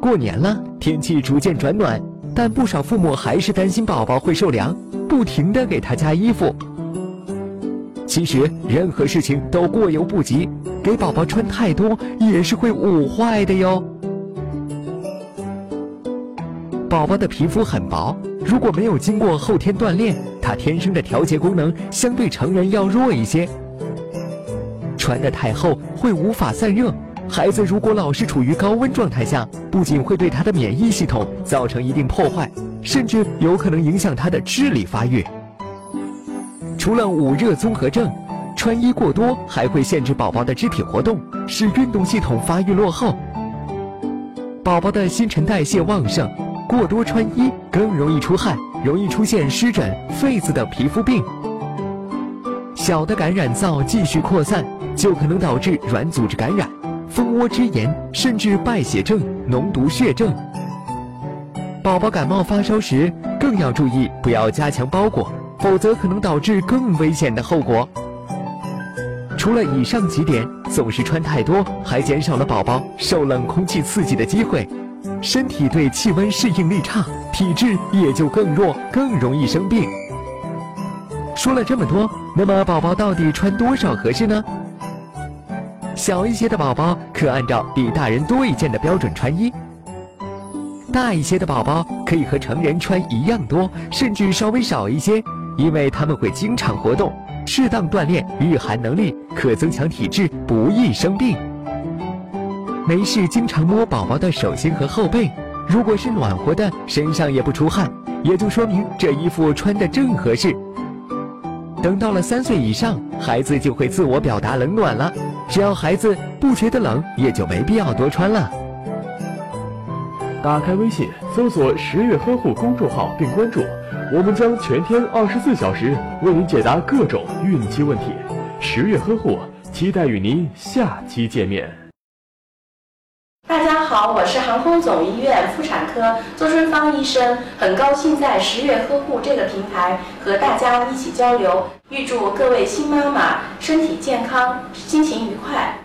过年了，天气逐渐转暖，但不少父母还是担心宝宝会受凉，不停的给他加衣服。其实任何事情都过犹不及，给宝宝穿太多也是会捂坏的哟。宝宝的皮肤很薄，如果没有经过后天锻炼，他天生的调节功能相对成人要弱一些，穿的太厚会无法散热。孩子如果老是处于高温状态下，不仅会对他的免疫系统造成一定破坏，甚至有可能影响他的智力发育。除了捂热综合症，穿衣过多还会限制宝宝的肢体活动，使运动系统发育落后。宝宝的新陈代谢旺盛，过多穿衣更容易出汗，容易出现湿疹、痱子等皮肤病。小的感染灶继续扩散，就可能导致软组织感染。蜂窝织炎，甚至败血症、脓毒血症。宝宝感冒发烧时，更要注意不要加强包裹，否则可能导致更危险的后果。除了以上几点，总是穿太多，还减少了宝宝受冷空气刺激的机会，身体对气温适应力差，体质也就更弱，更容易生病。说了这么多，那么宝宝到底穿多少合适呢？小一些的宝宝可按照比大人多一件的标准穿衣，大一些的宝宝可以和成人穿一样多，甚至稍微少一些，因为他们会经常活动，适当锻炼御寒能力，可增强体质，不易生病。没事经常摸宝宝的手心和后背，如果是暖和的，身上也不出汗，也就说明这衣服穿的正合适。等到了三岁以上，孩子就会自我表达冷暖了。只要孩子不觉得冷，也就没必要多穿了。打开微信，搜索“十月呵护”公众号并关注，我们将全天二十四小时为您解答各种孕期问题。十月呵护，期待与您下期见面。大家好，我是航空总医院妇产科周春芳医生，很高兴在十月呵护这个平台和大家一起交流。预祝各位新妈妈身体健康，心情愉快。